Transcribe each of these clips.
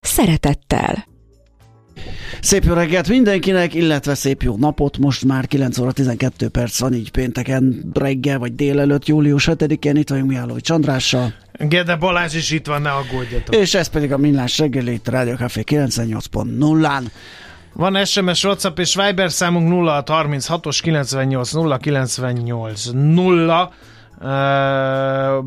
szeretettel. Szép jó reggelt mindenkinek, illetve szép jó napot. Most már 9 óra 12 perc van, így pénteken reggel vagy délelőtt, július 7-én. Itt vagyunk Mihálovics Csandrással. Gede Balázs is itt van, ne aggódjatok. És ez pedig a Millás reggeli itt Rádió Café 98.0-án. Van SMS, WhatsApp és Viber számunk 0636-os 98 0 98 0 Uh,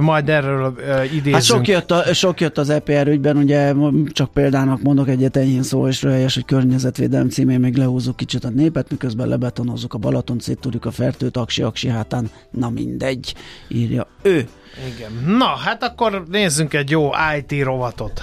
majd erről uh, idézünk. Hát sok jött, a, sok jött az EPR ügyben, ugye csak példának mondok egyet enyhén szó, és helyes, hogy környezetvédelem címén még lehúzzuk kicsit a népet, miközben lebetonozzuk a Balaton, széttudjuk a fertőt, aksi, aksi hátán, na mindegy, írja ő. Igen. Na, hát akkor nézzünk egy jó IT rovatot.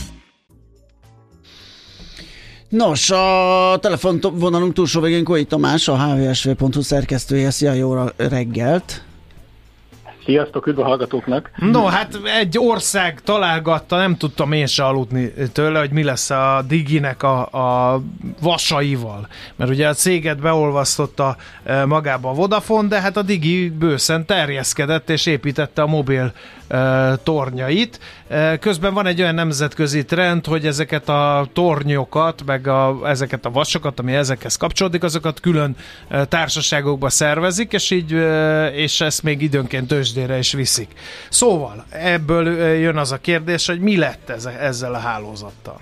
Nos, a telefonvonalunk túlsó végén Kói Tamás, a hvsv.hu szerkesztője. Szia, jó reggelt! Sziasztok, üdv a hallgatóknak! No, hát egy ország találgatta, nem tudtam én se aludni tőle, hogy mi lesz a Diginek a, a vasaival. Mert ugye a céget beolvasztotta e, magába a Vodafone, de hát a Digi bőszen terjeszkedett és építette a mobil e, tornyait. E, közben van egy olyan nemzetközi trend, hogy ezeket a tornyokat, meg a, ezeket a vasokat, ami ezekhez kapcsolódik, azokat külön társaságokba szervezik, és így, és ezt még időnként tőzsdére is viszik. Szóval ebből jön az a kérdés, hogy mi lett ez, ezzel a hálózattal?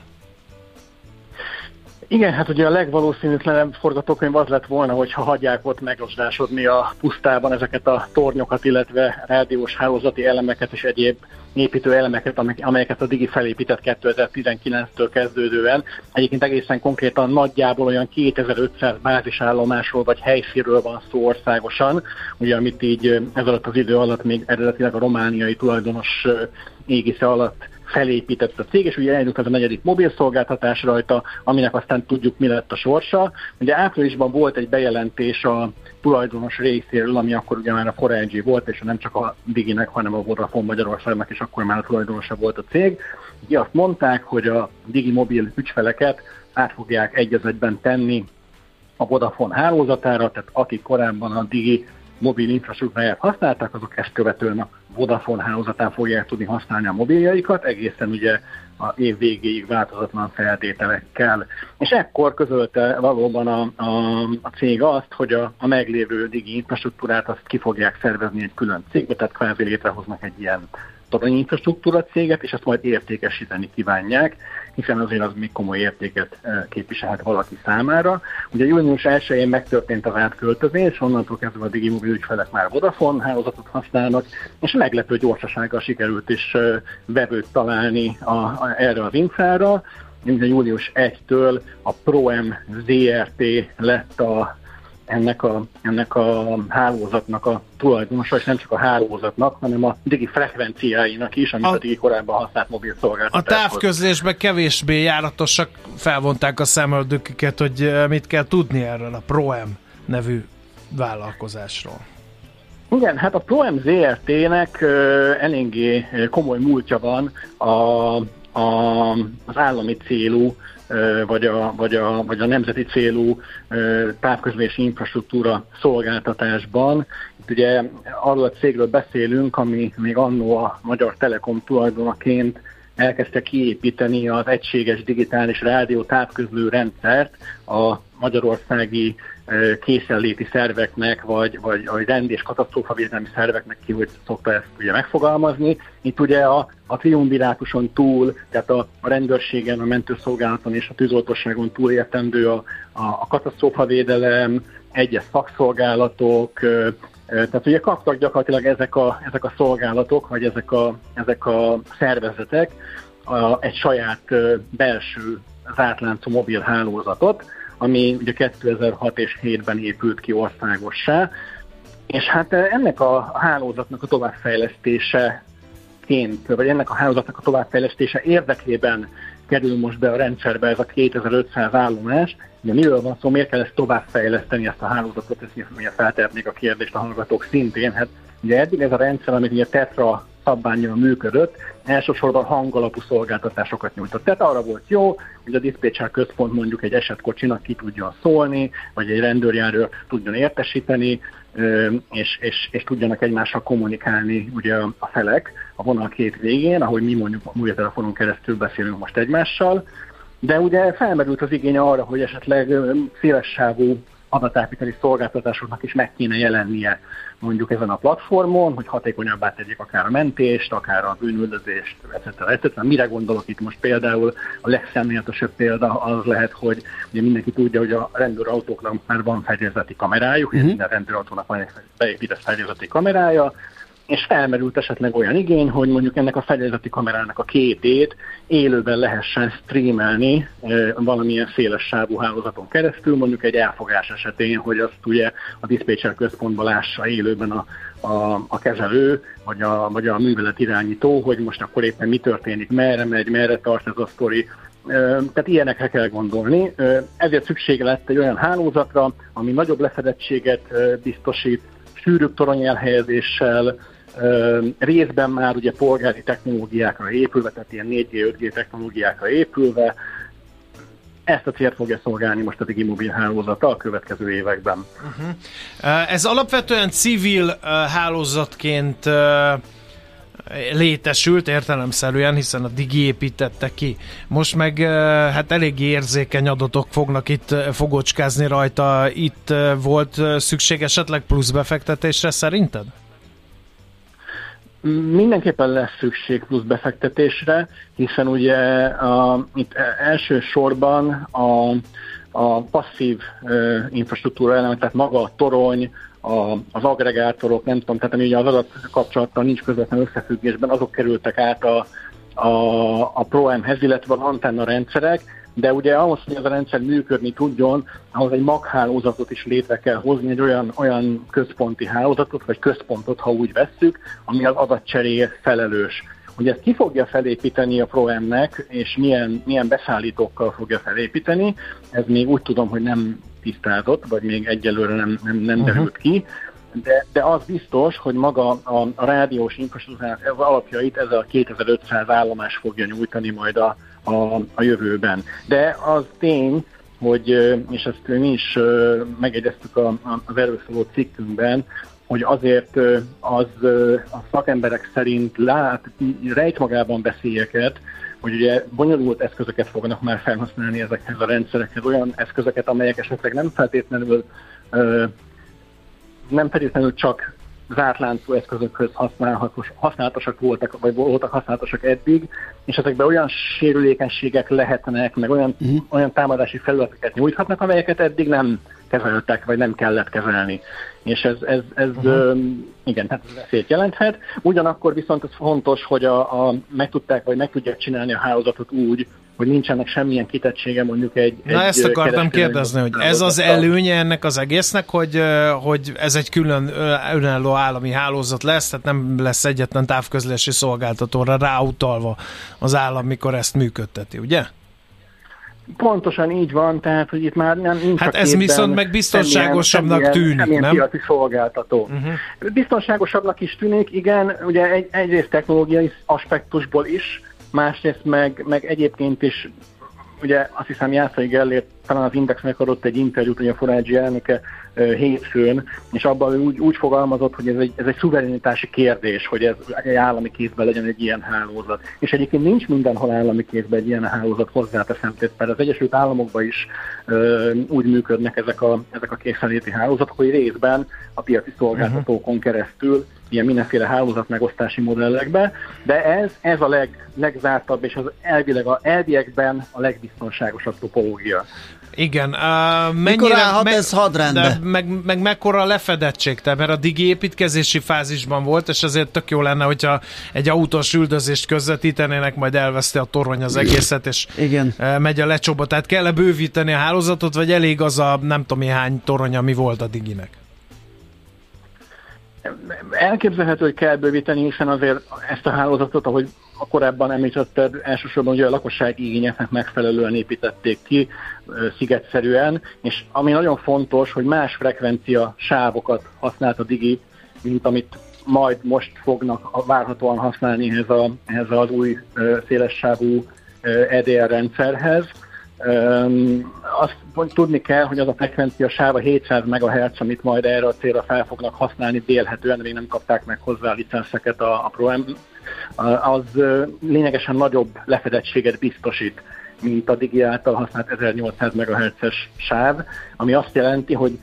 Igen, hát ugye a legvalószínűtlenebb forgatókönyv az lett volna, hogyha hagyják ott megrosdásodni a pusztában ezeket a tornyokat, illetve rádiós hálózati elemeket és egyéb építő elemeket, amelyeket a Digi felépített 2019-től kezdődően. Egyébként egészen konkrétan nagyjából olyan 2500 bázisállomásról vagy helyszínről van szó országosan, ugye amit így ez alatt az idő alatt még eredetileg a romániai tulajdonos égisze alatt felépített a cég, és ugye elindult ez a negyedik mobil szolgáltatás rajta, aminek aztán tudjuk, mi lett a sorsa. Ugye áprilisban volt egy bejelentés a tulajdonos részéről, ami akkor ugye már a 4 volt, és nem csak a Diginek, hanem a Vodafone Magyarországnak is akkor már a tulajdonosa volt a cég. Ugye azt mondták, hogy a Digi mobil ügyfeleket át fogják egyezetben tenni a Vodafone hálózatára, tehát akik korábban a Digi mobil infrastruktúráját használták, azok ezt követően a Vodafone hálózatán fogják tudni használni a mobiljaikat, egészen ugye a év végéig változatlan feltételekkel. És ekkor közölte valóban a, a, a cég azt, hogy a, a meglévő digi infrastruktúrát azt ki fogják szervezni egy külön cégbe, tehát kvázi létrehoznak egy ilyen infrastruktúra céget, és ezt majd értékesíteni kívánják, hiszen azért az még komoly értéket eh, képviselhet valaki számára. Ugye június 1-én megtörtént az átköltözés, onnantól kezdve a Digimobil ügyfelek már Vodafone hálózatot használnak, és meglepő gyorsasággal sikerült is eh, vevőt találni a, a, erre az infrára. Ugye július 1-től a ProM ZRT lett a ennek a, ennek a hálózatnak a tulajdonosa, és nem csak a hálózatnak, hanem a digi frekvenciáinak is, amit a, a digi korábban használt mobil szolgáltatás. A távközlésben kevésbé járatosak felvonták a szemöldöküket, hogy eh, mit kell tudni erről a ProM nevű vállalkozásról. Igen, hát a ProM ZRT-nek uh, eléggé komoly múltja van a, a, az állami célú vagy a, vagy a, vagy a nemzeti célú távközlési infrastruktúra szolgáltatásban. Itt ugye arról a cégről beszélünk, ami még annó a Magyar Telekom tulajdonaként elkezdte kiépíteni az egységes digitális rádió távközlő rendszert a magyarországi készenléti szerveknek, vagy, vagy, vagy rend- és katasztrófavédelmi szerveknek ki, hogy szokta ezt ugye megfogalmazni. Itt ugye a, a triumvirátuson túl, tehát a, a rendőrségen, a mentőszolgálaton és a tűzoltóságon túl értendő a, a, a katasztrófavédelem, egyes szakszolgálatok, tehát ugye kaptak gyakorlatilag ezek a, ezek a szolgálatok, vagy ezek a, ezek a szervezetek a, egy saját belső zártláncú mobil hálózatot, ami ugye 2006 és 7-ben épült ki országossá, és hát ennek a hálózatnak a továbbfejlesztése ként, vagy ennek a hálózatnak a továbbfejlesztése érdekében kerül most be a rendszerbe ez a 2500 állomás. Ugye miről van szó, miért kell ezt továbbfejleszteni, ezt a hálózatot, ezt ugye feltehetnék a kérdést a hallgatók szintén. Hát ugye eddig ez a rendszer, amit ugye Tetra szabványjal működött, elsősorban hangalapú szolgáltatásokat nyújtott. Tehát arra volt jó, hogy a diszpécsár központ mondjuk egy esetkocsinak ki tudjon szólni, vagy egy rendőrjárő tudjon értesíteni, és, és, és tudjanak egymással kommunikálni ugye a felek a vonal két végén, ahogy mi mondjuk a mobiltelefonon keresztül beszélünk most egymással, de ugye felmerült az igény arra, hogy esetleg szélessávú adatátviteli szolgáltatásoknak is meg kéne jelennie mondjuk ezen a platformon, hogy hatékonyabbá tegyék akár a mentést, akár a bűnüldözést, etc. etc. Mire gondolok itt most például? A legszemléletesebb példa az lehet, hogy ugye mindenki tudja, hogy a rendőrautóknak már van fedélzeti kamerájuk, uh-huh. minden rendőrautónak van egy beépített fedélzeti kamerája, és felmerült esetleg olyan igény, hogy mondjuk ennek a fedélzeti kamerának a képét élőben lehessen streamelni valamilyen széles sávú hálózaton keresztül, mondjuk egy elfogás esetén, hogy azt ugye a diszpécser központban lássa élőben a, a, a kezelő, vagy a, vagy a művelet irányító, hogy most akkor éppen mi történik, merre megy, merre tart ez a sztori, tehát ilyenekre kell gondolni. Ezért szüksége lett egy olyan hálózatra, ami nagyobb lefedettséget biztosít, sűrűbb torony elhelyezéssel, részben már ugye polgári technológiákra épülve, tehát ilyen 4G, 5G technológiákra épülve, ezt a célt fogja szolgálni most a Digimobil hálózata a következő években. Uh-huh. Ez alapvetően civil hálózatként létesült értelemszerűen, hiszen a Digi építette ki. Most meg hát elég érzékeny adatok fognak itt fogocskázni rajta. Itt volt szükség esetleg plusz befektetésre szerinted? Mindenképpen lesz szükség plusz befektetésre, hiszen ugye a, itt elsősorban a, a passzív ö, infrastruktúra elemek, tehát maga a torony, a, az agregátorok, nem tudom, tehát ami ugye az adatkapcsolattal nincs közvetlen összefüggésben, azok kerültek át a, a, a ProM-hez, illetve az antenna rendszerek, de ugye ahhoz, hogy ez a rendszer működni tudjon, ahhoz egy maghálózatot is létre kell hozni, egy olyan, olyan központi hálózatot, vagy központot, ha úgy vesszük, ami az adatcseréért felelős. Hogy ezt ki fogja felépíteni a ProM-nek, és milyen, milyen beszállítókkal fogja felépíteni, ez még úgy tudom, hogy nem tisztázott, vagy még egyelőre nem, nem, nem derült uh-huh. ki, de, de az biztos, hogy maga a, a rádiós infrastruktúrák alapjait ez a 2500 állomás fogja nyújtani majd a, a, a jövőben. De az tény, hogy, és ezt mi is megegyeztük a, az erőszóló cikkünkben, hogy azért az a szakemberek szerint lát, rejt magában veszélyeket, hogy ugye bonyolult eszközöket fognak már felhasználni ezekhez a rendszerekhez, olyan eszközöket, amelyek esetleg nem feltétlenül nem feltétlenül csak zárt láncú eszközökhöz használatosak voltak, vagy voltak használatosak eddig, és ezekben olyan sérülékenységek lehetnek, meg olyan, uh-huh. olyan támadási felületeket nyújthatnak, amelyeket eddig nem kezeltek, vagy nem kellett kezelni. És ez, ez, ez uh-huh. igen, tehát ez veszélyt jelenthet. Ugyanakkor viszont ez fontos, hogy a, a, meg tudták, vagy meg tudják csinálni a hálózatot úgy, hogy nincsenek semmilyen kitettsége mondjuk egy... Na egy ezt akartam kérdezni, hogy ez az előnye ennek az egésznek, hogy, hogy ez egy külön önálló állami hálózat lesz, tehát nem lesz egyetlen távközlési szolgáltatóra ráutalva az állam, mikor ezt működteti, ugye? Pontosan így van, tehát hogy itt már nem nincs Hát ez viszont meg biztonságosabbnak semmilyen, tűnik, semmilyen nem? piaci szolgáltató. Uh-huh. Biztonságosabbnak is tűnik, igen, ugye egy, egyrészt technológiai aspektusból is, másrészt meg, meg egyébként is ugye azt hiszem Jászai Gellért talán az Indexnek adott egy interjút, hogy a Forágyi elnöke hétfőn, és abban úgy, úgy fogalmazott, hogy ez egy, ez egy szuverenitási kérdés, hogy ez egy állami kézben legyen egy ilyen hálózat. És egyébként nincs mindenhol állami kézben egy ilyen hálózat, hozzáteszem, mert az Egyesült Államokban is ö, úgy működnek ezek a, ezek a készenléti hálózatok, hogy részben a piaci szolgáltatókon keresztül ilyen mindenféle hálózat megosztási modellekbe, de ez, ez a leg, legzártabb és az elvileg a elviekben a legbiztonságosabb topológia. Igen. Uh, mennyire, Mikor állhat me, ez hadrendbe? De meg, meg mekkora a lefedettség, te, mert a digi építkezési fázisban volt, és ezért tök jó lenne, hogyha egy autós üldözést közvetítenének, majd elveszti a torony az egészet, és Igen. megy a lecsoba. Tehát kell-e bővíteni a hálózatot, vagy elég az a nem tudom hány torony, ami volt a diginek? Elképzelhető, hogy kell bővíteni, hiszen azért ezt a hálózatot, ahogy a korábban említetted, elsősorban ugye a lakosság igényeknek megfelelően építették ki szigetszerűen, és ami nagyon fontos, hogy más frekvencia sávokat használt a Digi, mint amit majd most fognak várhatóan használni ehhez, a, ehhez az új szélessávú EDR rendszerhez. Azt tudni kell, hogy az a frekvencia sáv a 700 MHz, amit majd erre a célra fel fognak használni, délhetően még nem kapták meg hozzá a licenszeket a, a ProM, az lényegesen nagyobb lefedettséget biztosít, mint a Digi által használt 1800 MHz-es sáv, ami azt jelenti, hogy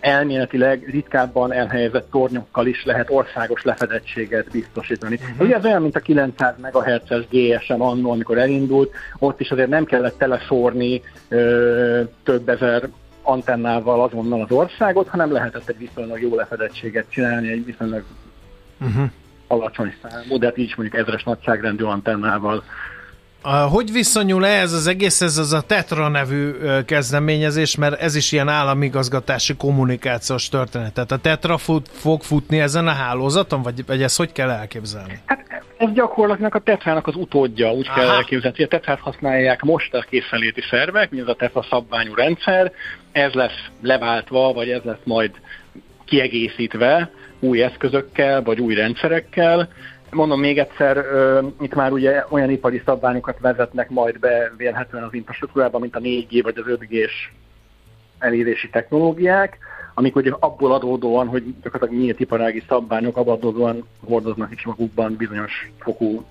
elméletileg ritkábban elhelyezett tornyokkal is lehet országos lefedettséget biztosítani. Uh-huh. Ugye ez olyan, mint a 900 MHz-es GSM annól, amikor elindult, ott is azért nem kellett teleszórni ö, több ezer antennával azonnal az országot, hanem lehetett egy viszonylag jó lefedettséget csinálni, egy viszonylag uh-huh. alacsony számú, de hát így mondjuk ezres nagyságrendű antennával hogy viszonyul ez az egész, ez az a Tetra nevű kezdeményezés, mert ez is ilyen államigazgatási kommunikációs történet. Tehát a Tetra fut, fog futni ezen a hálózaton, vagy, vagy ezt hogy kell elképzelni? Hát ez gyakorlatilag a Tetrának az utódja, úgy Aha. kell elképzelni. A Tetrát használják most a készenléti szervek, mint az a Tetra szabványú rendszer, ez lesz leváltva, vagy ez lesz majd kiegészítve új eszközökkel, vagy új rendszerekkel, Mondom még egyszer, itt már ugye olyan ipari szabványokat vezetnek majd be vélhetően az infrastruktúrába, mint a 4G vagy az 5G-s elérési technológiák, amik ugye abból adódóan, hogy gyakorlatilag nyílt iparági szabványok abból adódóan hordoznak is magukban bizonyos fokú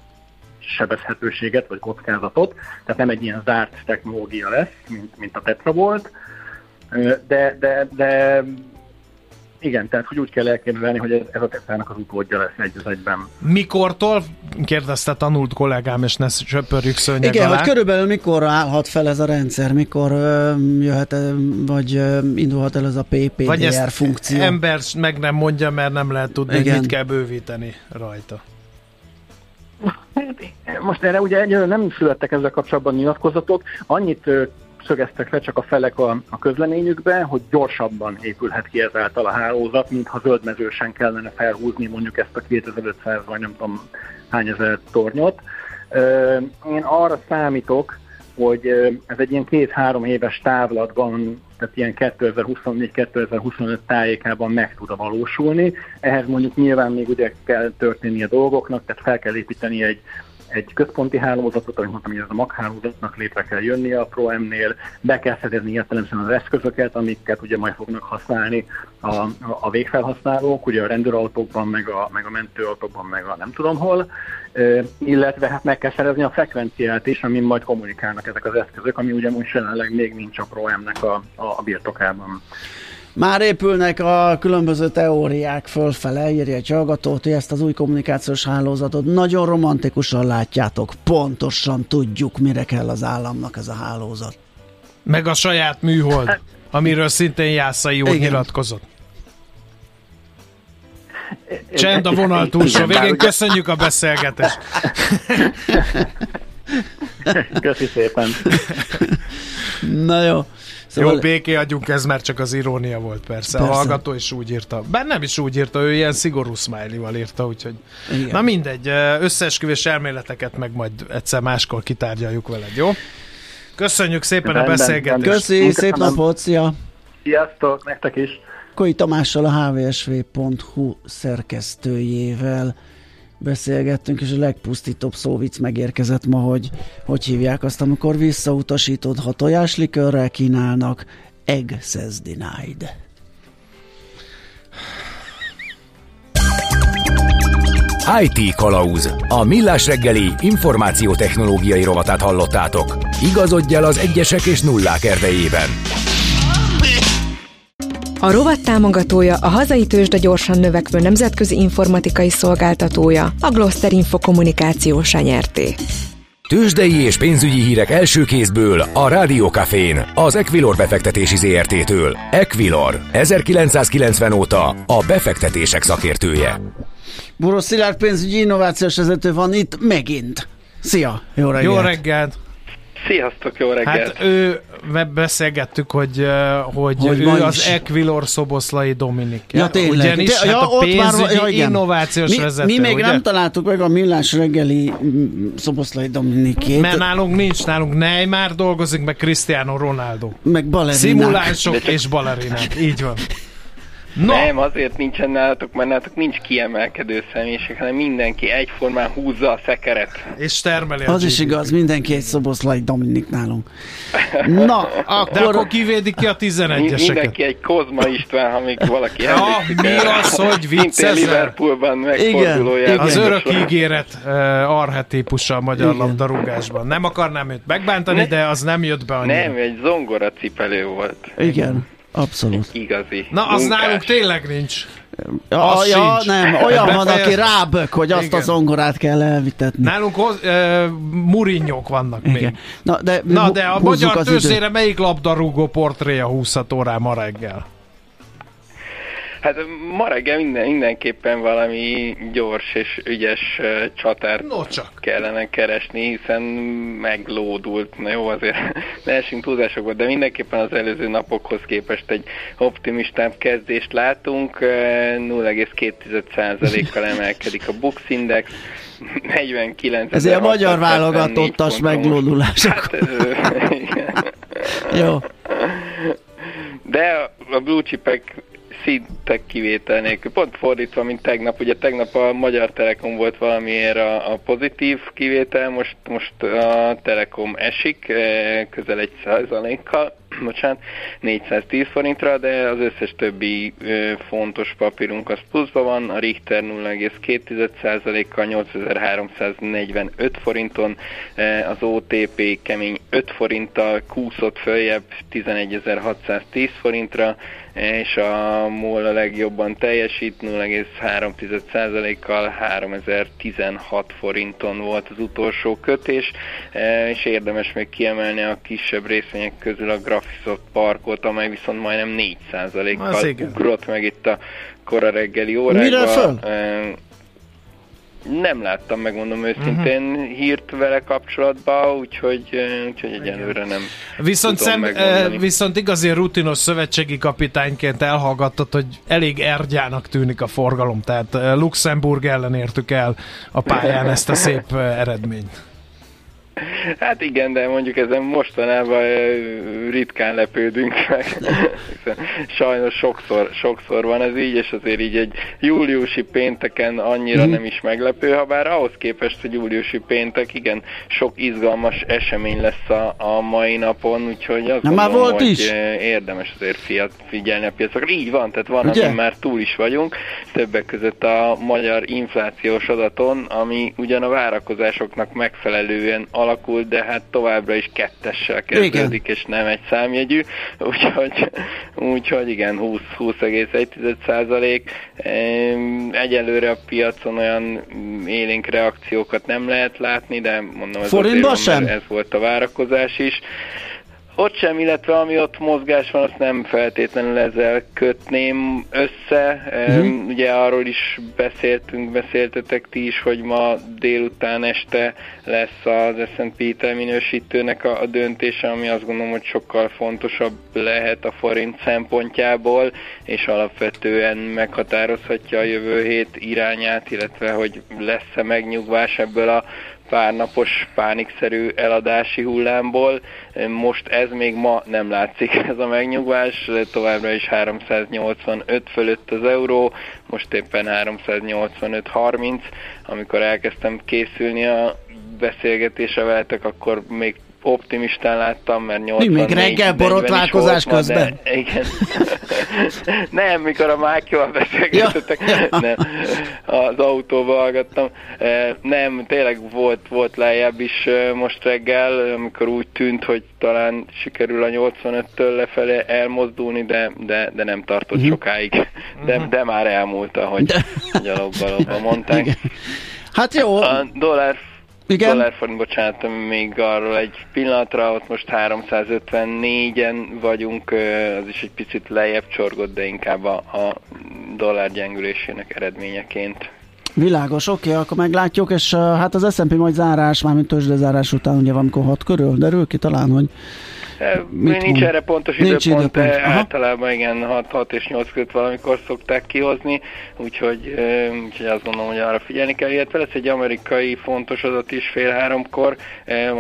sebezhetőséget vagy kockázatot, tehát nem egy ilyen zárt technológia lesz, mint, mint a Tetra volt, de, de, de igen, tehát hogy úgy kell elképzelni, hogy ez, ez a Teslának az utódja lesz egy az egyben. Mikortól? Kérdezte tanult kollégám, és ne söpörjük szörnyeg Igen, alá. hogy körülbelül mikor állhat fel ez a rendszer, mikor ö, jöhet, vagy ö, indulhat el ez a PPDR vagy ezt funkció. ember meg nem mondja, mert nem lehet tudni, Igen. hogy mit kell bővíteni rajta. Most erre ugye nem születtek ezzel kapcsolatban nyilatkozatok. Annyit szögeztek le csak a felek a, a közleményükbe, hogy gyorsabban épülhet ki ezáltal a hálózat, mintha zöldmezősen kellene felhúzni mondjuk ezt a 2500 vagy nem tudom hány ezer tornyot. Én arra számítok, hogy ez egy ilyen két-három éves távlatban, tehát ilyen 2024-2025 tájékában meg tud valósulni. Ehhez mondjuk nyilván még ugye kell történni a dolgoknak, tehát fel kell építeni egy egy központi hálózatot, ahogy mondtam, hogy ez a MAC hálózatnak létre kell jönnie a ProM-nél, be kell szerezni értelemszerűen az eszközöket, amiket ugye majd fognak használni a, a végfelhasználók, ugye a rendőrautókban, meg a, meg a mentőautókban, meg a nem tudom hol, illetve hát meg kell szerezni a frekvenciát is, amin majd kommunikálnak ezek az eszközök, ami ugye most jelenleg még nincs a ProM-nek a, a, a birtokában. Már épülnek a különböző teóriák fölfele, írja egy hallgatót, hogy ezt az új kommunikációs hálózatot nagyon romantikusan látjátok, pontosan tudjuk, mire kell az államnak ez a hálózat. Meg a saját műhold, amiről szintén Jászai úr nyilatkozott. Csend a vonal túlsó végén, köszönjük a beszélgetést. Köszi szépen. Na jó. Szóval... Jó, béké adjunk, ez már csak az irónia volt persze. persze. A hallgató is úgy írta. Bár nem is úgy írta, ő ilyen szigorú smiley-val írta, úgyhogy... Igen. Na mindegy, összeesküvés elméleteket meg majd egyszer máskor kitárgyaljuk veled, jó? Köszönjük szépen Rendben, a beszélgetést. Köszi, szép napot, szia! Sziasztok, nektek is! Koi Tamással a hvsv.hu szerkesztőjével beszélgettünk, és a legpusztítóbb szóvic megérkezett ma, hogy hogy hívják azt, amikor visszautasítod, ha tojáslikörrel kínálnak, egg says denied. IT Kalauz. A millás reggeli információtechnológiai rovatát hallottátok. Igazodj el az egyesek és nullák erdejében. A rovat támogatója a hazai tőzsde gyorsan növekvő nemzetközi informatikai szolgáltatója, a Gloster Info kommunikációs nyerté. Tőzsdei és pénzügyi hírek első kézből a Rádiókafén, az Equilor befektetési ZRT-től. Equilor, 1990 óta a befektetések szakértője. Boros Szilárd pénzügyi innovációs vezető van itt megint. Szia, jó reggelt! Jó reggelt! Sziasztok, jó reggelt! Hát ő, beszélgettük, hogy, hogy, hogy ő az is. Equilor Szoboszlai Dominik. Ja, tényleg. Ugyanis De, hát ja, a pénzügyi már, ja, igen. innovációs mi, vezető, Mi még ugye? nem találtuk meg a millás reggeli Szoboszlai Dominikét. Mert nálunk nincs, nálunk Neymar dolgozik, meg Cristiano Ronaldo. Meg balerinák. Szimulánsok és balerinák, így van. No. Nem, azért nincsen nálatok, mert nálatok nincs kiemelkedő személyiség, hanem mindenki egyformán húzza a szekeret. És termeli Az is igaz, mindenki egy szoboszlai Dominik nálunk. Na, akkor... De akkor kivédik ki a 11-eseket. Mindenki egy Kozma István, ha még valaki ja, mi az, hogy viccezel? Liverpoolban megfordulójában. Az örök ígéret uh, arhetípusa a magyar labdarúgásban. Nem akarnám őt megbántani, ne, de az nem jött be annyira. Nem, egy zongora cipelő volt. Igen. Abszolút. Igazi. Na, az munkás. nálunk tényleg nincs. Ja, az ja nem, olyan van, aki rábök, hogy azt Igen. a zongorát kell elvitetni. Nálunk hoz, uh, murinyók vannak Igen. még. Na, de, Na, de a magyar tőzére melyik labdarúgó portréja 20 órán ma reggel? Hát ma reggel minden, mindenképpen valami gyors és ügyes csatárt no csak. kellene keresni, hiszen meglódult. Na jó, azért ne esünk túlzásokba, de mindenképpen az előző napokhoz képest egy optimistább kezdést látunk. Uh, 0,2%-kal emelkedik a Bux Index, 49 Ez a magyar válogatottas meglódulások. Hát, Jó. De a blue chipek szinte kivétel nélkül. Pont fordítva, mint tegnap. Ugye tegnap a Magyar Telekom volt valamiért a, a pozitív kivétel, most, most a Telekom esik eh, közel egy százalékkal, bocsánat, 410 forintra, de az összes többi ö, fontos papírunk az pluszban van, a Richter 0,2%-kal 8345 forinton, az OTP kemény 5 forinttal kúszott följebb 11610 forintra, és a MOL a legjobban teljesít, 0,3%-kal 3016 forinton volt az utolsó kötés, és érdemes még kiemelni a kisebb részvények közül a Graphisoft Parkot, amely viszont majdnem 4%-kal ugrott meg itt a kora reggeli órákban. Mire föl? Nem láttam, megmondom őszintén, uh-huh. hírt vele kapcsolatban, úgyhogy, úgyhogy egyelőre nem viszont, tudom szem, viszont igazi rutinos szövetségi kapitányként elhallgatott, hogy elég ergyának tűnik a forgalom, tehát Luxemburg ellen értük el a pályán ezt a szép eredményt. Hát igen, de mondjuk ezen mostanában ritkán lepődünk meg. Sajnos sokszor, sokszor van ez így, és azért így egy júliusi pénteken annyira mm. nem is meglepő, ha bár ahhoz képest, hogy júliusi péntek, igen, sok izgalmas esemény lesz a, a mai napon, úgyhogy azt Na, gondolom, már volt hogy is. érdemes azért fiat, figyelni a piacokra. Így van, tehát van, Ugye? már túl is vagyunk, többek között a magyar inflációs adaton, ami ugyan a várakozásoknak megfelelően alakult, de hát továbbra is kettessel kezdődik, igen. és nem egy számjegyű, úgyhogy, úgyhogy igen, 20-20,1 százalék. Egyelőre a piacon olyan élénk reakciókat nem lehet látni, de mondom, ez, azért sem? ez volt a várakozás is. Ott sem, illetve ami ott mozgás van, azt nem feltétlenül ezzel kötném össze. Uh-huh. Ugye arról is beszéltünk, beszéltetek ti is, hogy ma délután este lesz az S&P minősítőnek a, a döntése, ami azt gondolom, hogy sokkal fontosabb lehet a forint szempontjából, és alapvetően meghatározhatja a jövő hét irányát, illetve hogy lesz-e megnyugvás ebből a párnapos pánikszerű eladási hullámból. Most ez még ma nem látszik ez a megnyugvás, továbbra is 385 fölött az euró, most éppen 385-30, amikor elkezdtem készülni a beszélgetésre veletek, akkor még optimistán láttam, mert 84 Mi még reggel borotválkozás közben? De, igen. nem, mikor a Mákival beszélgetettek, ja. nem. az autóba hallgattam. Nem, tényleg volt, volt lejjebb is most reggel, amikor úgy tűnt, hogy talán sikerül a 85-től lefelé elmozdulni, de, de, de nem tartott uh-huh. sokáig. De, uh-huh. de már elmúlt, ahogy de... mondták. Igen. Hát jó. A dollár igen. Dollárforint, bocsánat, még arról egy pillanatra, ott most 354-en vagyunk, az is egy picit lejjebb csorgott, de inkább a, a dollár gyengülésének eredményeként. Világos, oké, okay, akkor meglátjuk, és hát az S&P majd zárás, mármint tőzsdezárás után ugye valamikor 6 körül, derül ki talán, hogy Mit nincs erre pontos nincs időpont, időpont. de általában igen, 6, 6 és 8 között valamikor szokták kihozni, úgyhogy, úgyhogy azt gondolom, hogy arra figyelni kell, illetve lesz egy amerikai fontos adat is fél háromkor,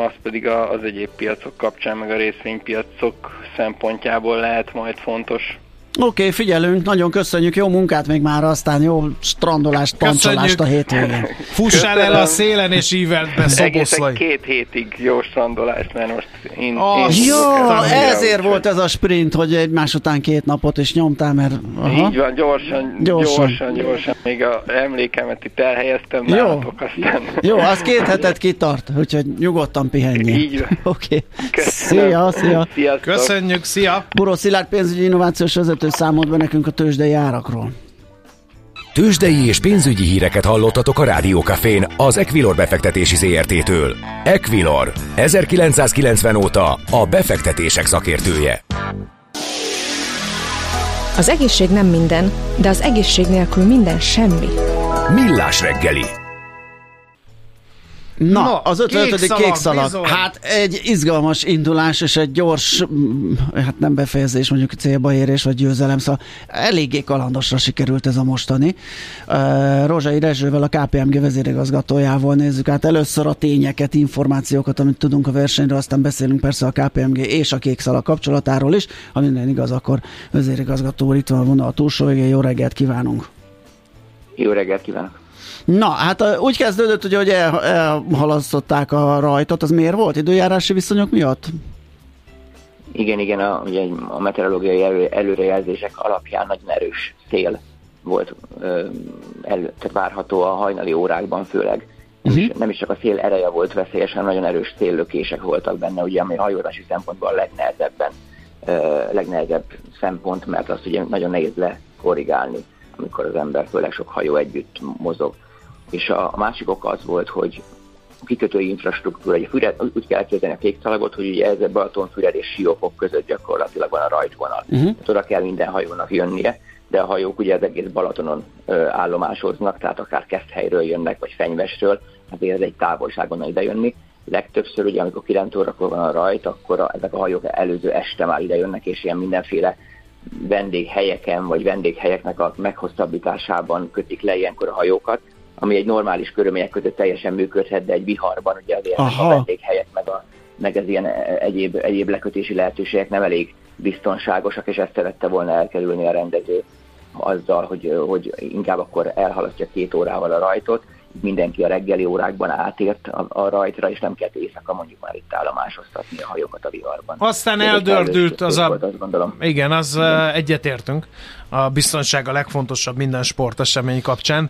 az pedig az egyéb piacok kapcsán, meg a részvénypiacok szempontjából lehet majd fontos. Oké, okay, figyelünk, nagyon köszönjük, jó munkát még már, aztán jó strandolást, pancsolást a hétvégén. Fussál el a szélen és ívelt be Egészen két hétig jó strandolást, mert most én... Oh, én jó, ezért volt ez a sprint, hogy egymás után két napot is nyomtál, mert... Aha. Így van, gyorsan, gyorsan, gyorsan, gyorsan még a emlékemet itt elhelyeztem jó. nálatok, aztán... Jó, az két hetet kitart, úgyhogy nyugodtan pihenjél. Így van. Oké. Okay. Szia, szia. Sziasztok. Köszönjük, szia. Buró Szilárd pénzügyi innovációs vezető számolt be nekünk a tőzsdei árakról. Tőzsdei és pénzügyi híreket hallottatok a Rádiókafén az Equilor befektetési ZRT-től. Equilor, 1990 óta a befektetések szakértője. Az egészség nem minden, de az egészség nélkül minden semmi. Millás reggeli Na, no, az 55. kék szalag. Kék szalag. Hát egy izgalmas indulás és egy gyors, mm, hát nem befejezés, mondjuk célba érés vagy győzelem, szóval eléggé kalandosra sikerült ez a mostani. Uh, Rozsai Rezsővel, a KPMG vezérigazgatójával nézzük át először a tényeket, információkat, amit tudunk a versenyről, aztán beszélünk persze a KPMG és a kék szalag kapcsolatáról is. Ha minden igaz, akkor vezérigazgató itt van a vonal a túlsó végén. Jó reggelt kívánunk! Jó reggelt kívánok! Na, hát úgy kezdődött, ugye, hogy el, elhalasztották a rajtot, az miért volt? Időjárási viszonyok miatt? Igen, igen, a, ugye a meteorológiai elő, előrejelzések alapján nagyon erős szél volt el, tehát várható a hajnali órákban főleg. Uh-huh. is, nem is csak a szél ereje volt veszélyes, hanem nagyon erős széllökések voltak benne, ugye, ami hajózási szempontból a legnehezebben, legnehezebb szempont, mert azt ugye nagyon nehéz lekorrigálni, amikor az ember, főleg sok hajó együtt mozog és a, másik oka az volt, hogy a kikötői infrastruktúra, egy füred, úgy kell elképzelni a kékszalagot, hogy ugye ez a Balatonfüred és Siófok között gyakorlatilag van a rajtvonal. Uh-huh. Oda kell minden hajónak jönnie, de a hajók ugye az egész Balatonon ö, állomásoznak, tehát akár Keszthelyről jönnek, vagy Fenyvesről, azért ez egy távolságon ide jönni. Legtöbbször ugye, amikor 9 órakor van a rajt, akkor a, ezek a hajók előző este már ide jönnek, és ilyen mindenféle vendéghelyeken, vagy vendéghelyeknek a meghosszabbításában kötik le ilyenkor a hajókat, ami egy normális körülmények között teljesen működhet, de egy viharban ugye azért Aha. a vendéghelyek meg, a, meg az ilyen egyéb, egyéb lekötési lehetőségek nem elég biztonságosak, és ezt szerette volna elkerülni a rendező azzal, hogy, hogy inkább akkor elhalasztja két órával a rajtot, mindenki a reggeli órákban átért a, a rajtra, és nem kellett éjszaka mondjuk már itt állomásoztatni a hajókat a viharban. Aztán eldördült az a... Volt, azt gondolom. Igen, az igen. egyetértünk. A biztonság a legfontosabb minden sportesemény kapcsán.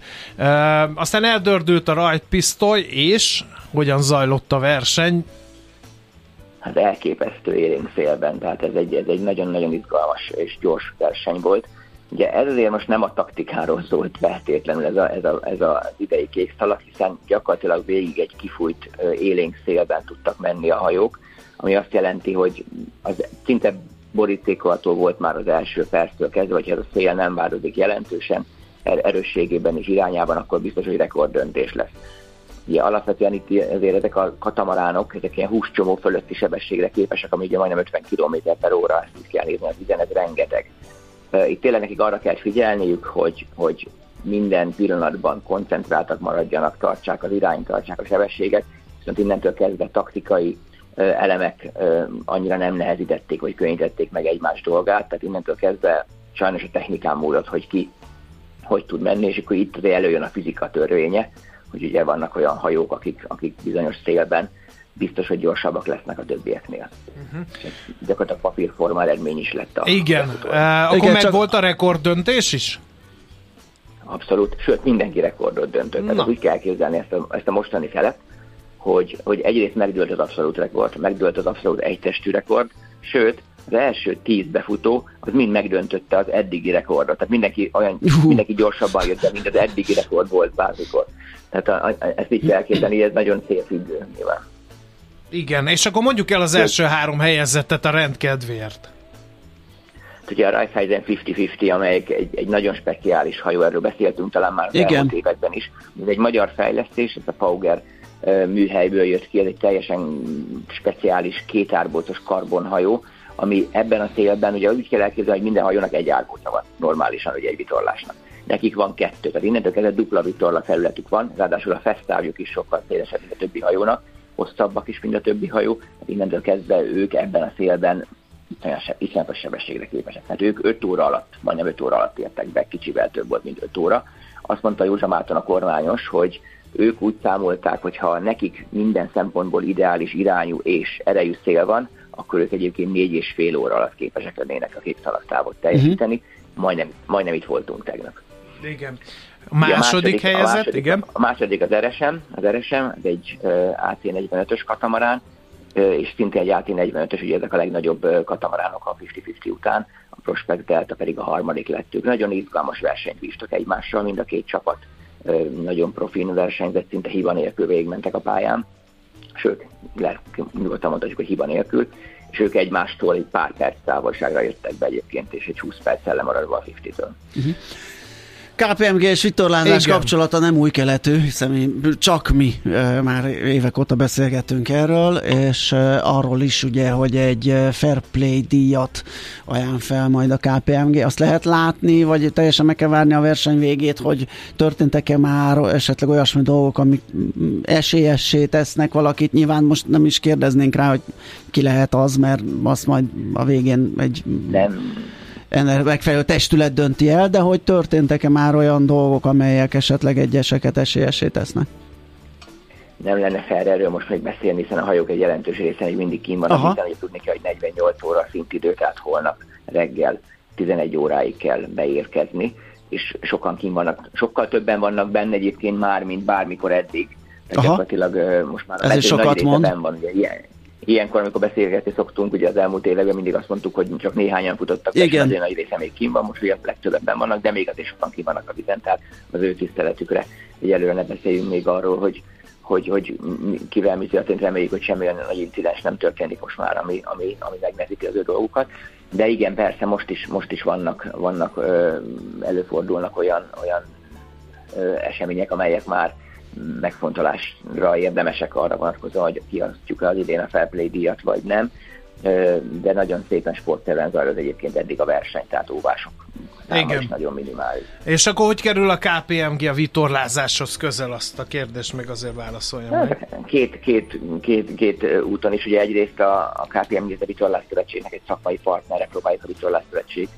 aztán eldördült a rajtpisztoly, és hogyan zajlott a verseny? Hát elképesztő élénk szélben, tehát ez egy, ez egy nagyon-nagyon izgalmas és gyors verseny volt Ugye ez azért most nem a taktikáról szólt feltétlenül ez, a, ez, a, ez az idei kék szalag, hiszen gyakorlatilag végig egy kifújt élénk szélben tudtak menni a hajók, ami azt jelenti, hogy az szinte borítékolható volt már az első perctől kezdve, hogy ez a szél nem változik jelentősen er-, erősségében és irányában, akkor biztos, hogy rekorddöntés lesz. Ugye alapvetően itt azért ezek a katamaránok, ezek ilyen húscsomó fölötti sebességre képesek, ami ugye majdnem 50 km per óra, ezt kell nézni, az üzenet rengeteg. Itt tényleg nekik arra kell figyelniük, hogy, hogy minden pillanatban koncentráltak maradjanak, tartsák az irányt, tartsák a sebességet, viszont innentől kezdve taktikai elemek annyira nem nehezítették, vagy könnyítették meg egymás dolgát, tehát innentől kezdve sajnos a technikán múlott, hogy ki hogy tud menni, és akkor itt előjön a fizika törvénye, hogy ugye vannak olyan hajók, akik, akik bizonyos szélben biztos, hogy gyorsabbak lesznek a többieknél. Uh-huh. Gyakorlatilag papírforma eredmény is lett a Igen, uh, akkor Igen, meg csak... volt a rekord döntés is? abszolút, sőt mindenki rekordot döntött. Tehát úgy kell képzelni ezt a, ezt a mostani felet, hogy, hogy egyrészt megdőlt az abszolút rekord, megdőlt az abszolút egytestű rekord, sőt, az első tíz befutó, az mind megdöntötte az eddigi rekordot. Tehát mindenki, olyan, mindenki gyorsabban jött be, mint az eddigi rekord volt bármikor. Tehát a, a, ezt így kell képzelni, ez nagyon célfüggő nyilván. Igen, és akkor mondjuk el az első három helyezettet a rendkedvéért. Ugye a Raiffeisen 50-50, amelyik egy, egy nagyon speciális hajó, erről beszéltünk talán már az Igen. elmúlt években is. Ez egy magyar fejlesztés, ez a Pauger műhelyből jött ki, ez egy teljesen speciális kétárbócos karbonhajó, ami ebben a szélben, ugye úgy kell elképzelni, hogy minden hajónak egy árbóca van, normálisan, ugye egy vitorlásnak. Nekik van kettő, tehát innentől kezdve dupla vitorla felületük van, ráadásul a fesztávjuk is sokkal szélesebb, mint a többi hajónak, hosszabbak is, mint a többi hajó, tehát innentől kezdve ők ebben a szélben iszonyatos sebességre képesek. Tehát ők 5 óra alatt, majdnem 5 óra alatt értek be, kicsivel több volt, mint 5 óra. Azt mondta Józsa Márton a kormányos, hogy ők úgy számolták, hogy ha nekik minden szempontból ideális irányú és erejű szél van, akkor ők egyébként négy és fél óra alatt képesek lennének a két szalaktávot teljesíteni. Uh-huh. Majdnem, majdnem itt voltunk tegnap. Igen. A második, a második helyezett, a második, igen? A második az RSM, az RSM, ez egy uh, AC-45-ös katamarán, és szintén egy AC-45-ös, ugye ezek a legnagyobb katamaránok a 50-50 után, a Prospect Delta pedig a harmadik lettük. Nagyon izgalmas versenyt bíztak egymással, mind a két csapat nagyon profin versenyzett, szinte hiba nélkül végigmentek a pályán, sőt, le, nyugodtan mondhatjuk, hogy hiba nélkül, és ők egymástól egy pár perc távolságra jöttek be egyébként, és egy 20 perccel lemaradva a 50-től. Uh-huh. KPMG és vitorlázás Igen. kapcsolata nem új keletű, hiszen mi, csak mi e, már évek óta beszélgetünk erről, és e, arról is ugye, hogy egy fair play díjat ajánl fel majd a KPMG. Azt lehet látni, vagy teljesen meg kell várni a verseny végét, hogy történtek-e már esetleg olyasmi dolgok, amik esélyessé tesznek valakit. Nyilván most nem is kérdeznénk rá, hogy ki lehet az, mert azt majd a végén egy... Nem ennek megfelelő testület dönti el, de hogy történtek-e már olyan dolgok, amelyek esetleg egyeseket esélyesé tesznek? nem lenne fel erről most még beszélni, hiszen a hajók egy jelentős része még mindig kín van, hiszen hogy tudni kell, hogy 48 óra szintidő, tehát holnap reggel 11 óráig kell beérkezni, és sokan kín vannak, sokkal többen vannak benne egyébként már, mint bármikor eddig. Gyakorlatilag most már Ez is sokat mond. van, ugye ilyen, ilyenkor, amikor beszélgetni szoktunk, ugye az elmúlt években mindig azt mondtuk, hogy csak néhányan futottak, Igen. azért nagy része még kim van, most ugye legtöbben vannak, de még azért sokan kim vannak a vizen, tehát az ő tiszteletükre, hogy előre ne beszéljünk még arról, hogy hogy, hogy kivel mi történt, reméljük, hogy semmi olyan nagy incidens nem történik most már, ami, ami, ami megnehezíti az ő dolgukat. De igen, persze most is, most is vannak, vannak előfordulnak olyan, olyan események, amelyek már megfontolásra érdemesek arra vonatkozóan, hogy kiasztjuk az idén a Fair Play díjat, vagy nem, de nagyon szépen sportterven zajlott egyébként eddig a verseny, tehát óvások Igen. nagyon minimális. És akkor hogy kerül a KPMG a vitorlázáshoz közel azt a kérdést meg azért válaszolja meg? Két, két, két, két úton is, ugye egyrészt a, a KPMG a Vitorlás Szövetségnek egy szakmai partnere, próbáljuk a Vitorlás Szövetség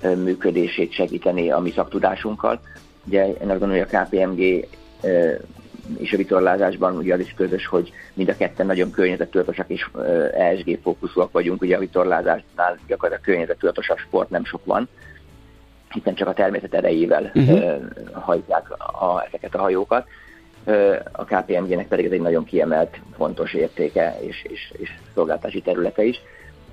működését segíteni a mi szaktudásunkkal. Ugye én azt gondolom, hogy a KPMG és a vitorlázásban ugye az is közös, hogy mind a ketten nagyon környezettudatosak és ESG fókuszúak vagyunk, ugye a vitorlázásnál gyakorlatilag környezettudatosabb sport nem sok van, hiszen csak a természet erejével uh-huh. hajtják a, ezeket a hajókat. A KPMG-nek pedig ez egy nagyon kiemelt, fontos értéke és, és, és szolgáltási területe is.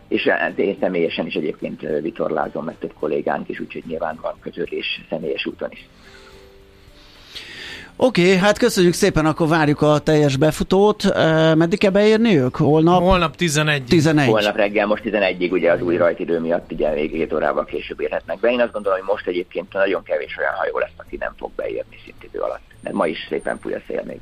És én személyesen is egyébként vitorlázom, meg több kollégánk is, úgyhogy nyilván van közölés személyes úton is. Oké, okay, hát köszönjük szépen, akkor várjuk a teljes befutót. Meddig kell beérni ők? Holnap? Holnap 11. 11. Holnap reggel, most 11-ig, ugye az új rajtidő miatt ugye még 7 órával később érhetnek be. Én azt gondolom, hogy most egyébként nagyon kevés olyan hajó lesz, aki nem fog beérni szintidő alatt. Mert ma is szépen fúj a szél még.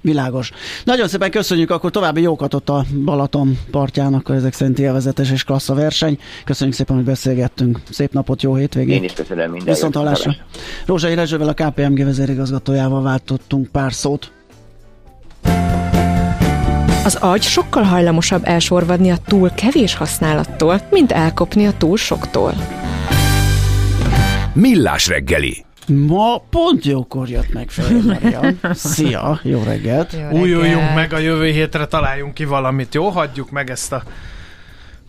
Világos. Nagyon szépen köszönjük, akkor további jókat ott a Balaton partjának, ezek szerint élvezetes és klassz a verseny. Köszönjük szépen, hogy beszélgettünk. Szép napot, jó hétvégét. Én is köszönöm minden. Viszont hallásra. Rózsai Rezsővel a KPMG vezérigazgatójával váltottunk pár szót. Az agy sokkal hajlamosabb elsorvadni a túl kevés használattól, mint elkopni a túl soktól. Millás reggeli Ma pont jókor jött meg Fehér. Szia, jó reggelt. Újuljunk meg a jövő hétre, találjunk ki valamit, jó? Hagyjuk meg ezt a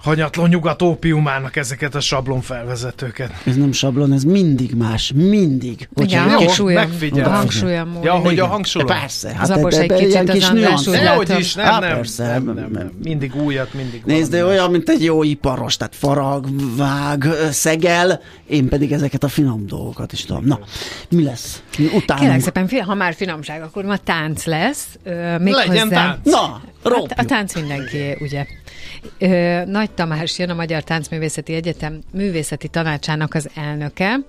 hanyatló nyugat ópiumának ezeket a sablon felvezetőket. Ez nem sablon, ez mindig más, mindig. Igen, a hangsúlyom, a hangsúlyom Ja, hogy a hangsúlyom. Persze, hát az abos egy kicsit az András úgy látom. is, nem, nem, persze, nem, nem, nem, mindig újat, mindig Nézd, de olyan, mint egy jó iparos, tehát farag, vág, szegel, én pedig ezeket a finom dolgokat is tudom. Na, mi lesz? Utána. Kérlek szépen, ha már finomság, akkor ma tánc lesz. Még Legyen hozzá... tánc. Na, a, a tánc mindenki, ugye. Nagy Tamás jön a Magyar Táncművészeti Egyetem művészeti tanácsának az elnöke,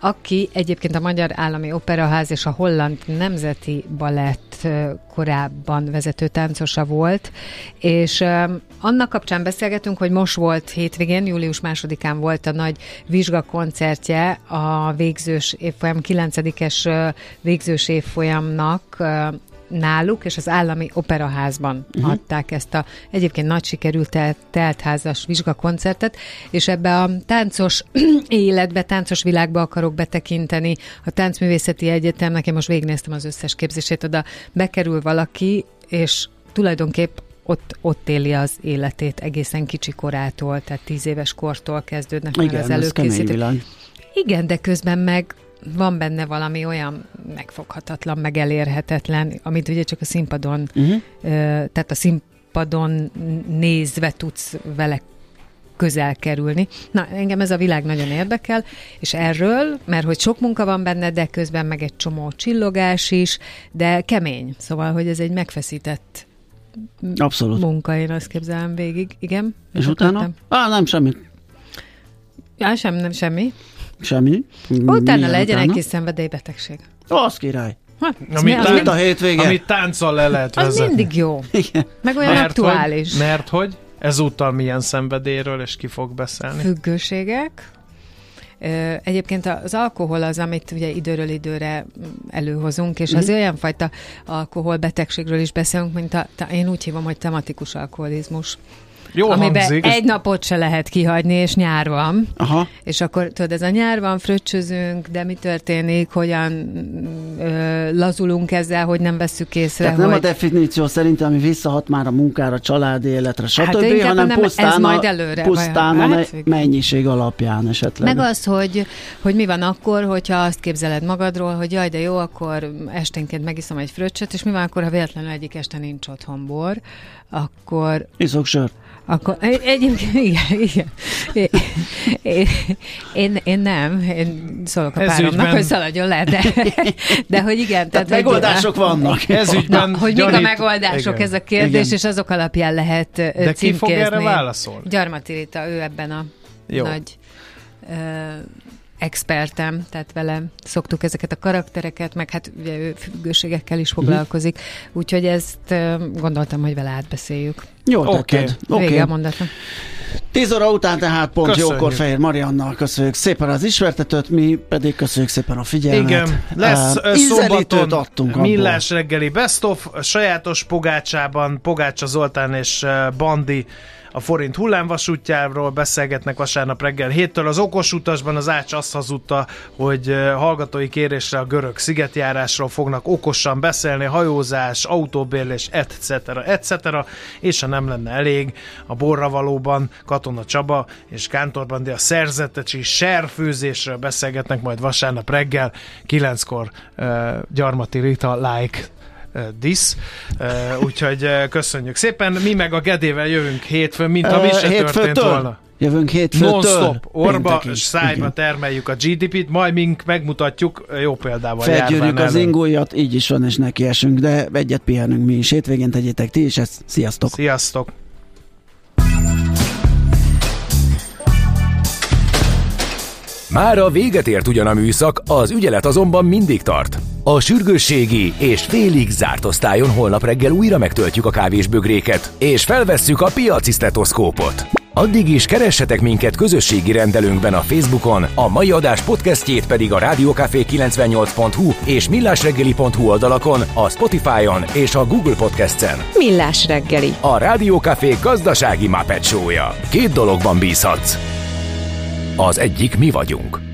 aki egyébként a Magyar Állami Operaház és a Holland Nemzeti Balett korábban vezető táncosa volt, és annak kapcsán beszélgetünk, hogy most volt hétvégén, július másodikán volt a nagy vizsgakoncertje a végzős évfolyam, 9-es végzős évfolyamnak náluk, és az állami operaházban uh-huh. adták ezt a egyébként nagy sikerű telt, teltházas vizsgakoncertet, és ebbe a táncos életbe, táncos világba akarok betekinteni. A Táncművészeti Egyetemnek, én most végignéztem az összes képzését, oda bekerül valaki, és tulajdonképp ott, ott éli az életét egészen kicsi korától, tehát tíz éves kortól kezdődnek Igen, az előkészítések. Igen, de közben meg van benne valami olyan megfoghatatlan, meg elérhetetlen, amit ugye csak a színpadon, uh-huh. tehát a színpadon nézve tudsz vele közel kerülni. Na, engem ez a világ nagyon érdekel, és erről, mert hogy sok munka van benne, de közben meg egy csomó csillogás is, de kemény. Szóval, hogy ez egy megfeszített Abszolút. munka, én azt képzelem végig. Igen? És, utána? Á, nem, semmi. Ja, sem, nem semmi. Semmi. Utána legyen egy kis szenvedélybetegség. Az király. Hát, amit, az tánc, a hétvége. Amit tánccal le lehet vezetni. Az mindig jó. Igen. Meg olyan mert aktuális. Hogy, mert hogy ezúttal milyen szenvedélyről, és ki fog beszélni? Függőségek. Egyébként az alkohol az, amit ugye időről időre előhozunk, és az mm. olyan fajta alkoholbetegségről is beszélünk, mint a, én úgy hívom, hogy tematikus alkoholizmus. Jó amiben hangzik. egy napot se lehet kihagyni, és nyár van. Aha. És akkor tudod, ez a nyár van, fröccsözünk, de mi történik, hogyan ö, lazulunk ezzel, hogy nem vesszük észre. Tehát hogy... nem a definíció szerint, ami visszahat már a munkára, családi életre, stb., hát hanem nem, pusztán, ez majd előre, pusztán a hát, mennyiség alapján esetleg. Meg az, hogy, hogy mi van akkor, hogyha azt képzeled magadról, hogy jaj, de jó, akkor esténként megiszom egy fröccsöt, és mi van akkor, ha véletlenül egyik este nincs otthon bor, akkor... Iszok sört. Akkor egyébként igen, igen. Én, én, én nem, én szólok a Ez páromnak, ügyben... hogy szaladjon le, de, de hogy igen. Tehát, tehát megoldások hogy, vannak. Ez ügyben na, hogy gyanít... mik a megoldások, igen. ez a kérdés, igen. és azok alapján lehet De ki fog erre válaszolni? Gyarmati Rita, ő ebben a Jó. nagy uh, expertem, tehát vele szoktuk ezeket a karaktereket, meg hát ugye ő függőségekkel is mhm. foglalkozik, uh-huh. úgyhogy ezt gondoltam, hogy vele átbeszéljük. Jó, oké. Okay. Okay. Vége a mondatom. 10 óra után tehát pont köszönjük. jókor Fehér Mariannal köszönjük szépen az ismertetőt, mi pedig köszönjük szépen a figyelmet. Igen, lesz uh, szombaton adtunk millás reggeli best of, sajátos Pogácsában, Pogácsa Zoltán és Bandi a forint hullámvasútjáról beszélgetnek vasárnap reggel héttől. Az okos utasban az Ács azt hazudta, hogy hallgatói kérésre a görög szigetjárásról fognak okosan beszélni, hajózás, autóbérlés, etc. etc. És ha nem lenne elég, a borravalóban Katona Csaba és Kántorban, de a szerzetecsi serfőzésről beszélgetnek majd vasárnap reggel, kilenckor uh, Gyarmati Rita like disz. Úgyhogy köszönjük szépen. Mi meg a Gedével jövünk hétfőn, mint ha mi se történt volna. Jövünk hétfőtől. Non-stop, orba, szájba termeljük a GDP-t, majd mink megmutatjuk jó példával Felgyűrjük az ingójat, így is van, és neki esünk, de egyet pihenünk mi is. Hétvégén tegyétek ti is ezt. Sziasztok! Sziasztok! Már a véget ért ugyan a műszak, az ügyelet azonban mindig tart. A sürgősségi és félig zárt osztályon holnap reggel újra megtöltjük a kávésbögréket, és felvesszük a piaci stetoszkópot. Addig is keressetek minket közösségi rendelőnkben a Facebookon, a mai adás podcastjét pedig a rádiókafé98.hu és millásreggeli.hu oldalakon, a Spotify-on és a Google Podcast-en. Millás reggeli. A Rádiókafé gazdasági Show-ja. Két dologban bízhatsz. Az egyik mi vagyunk.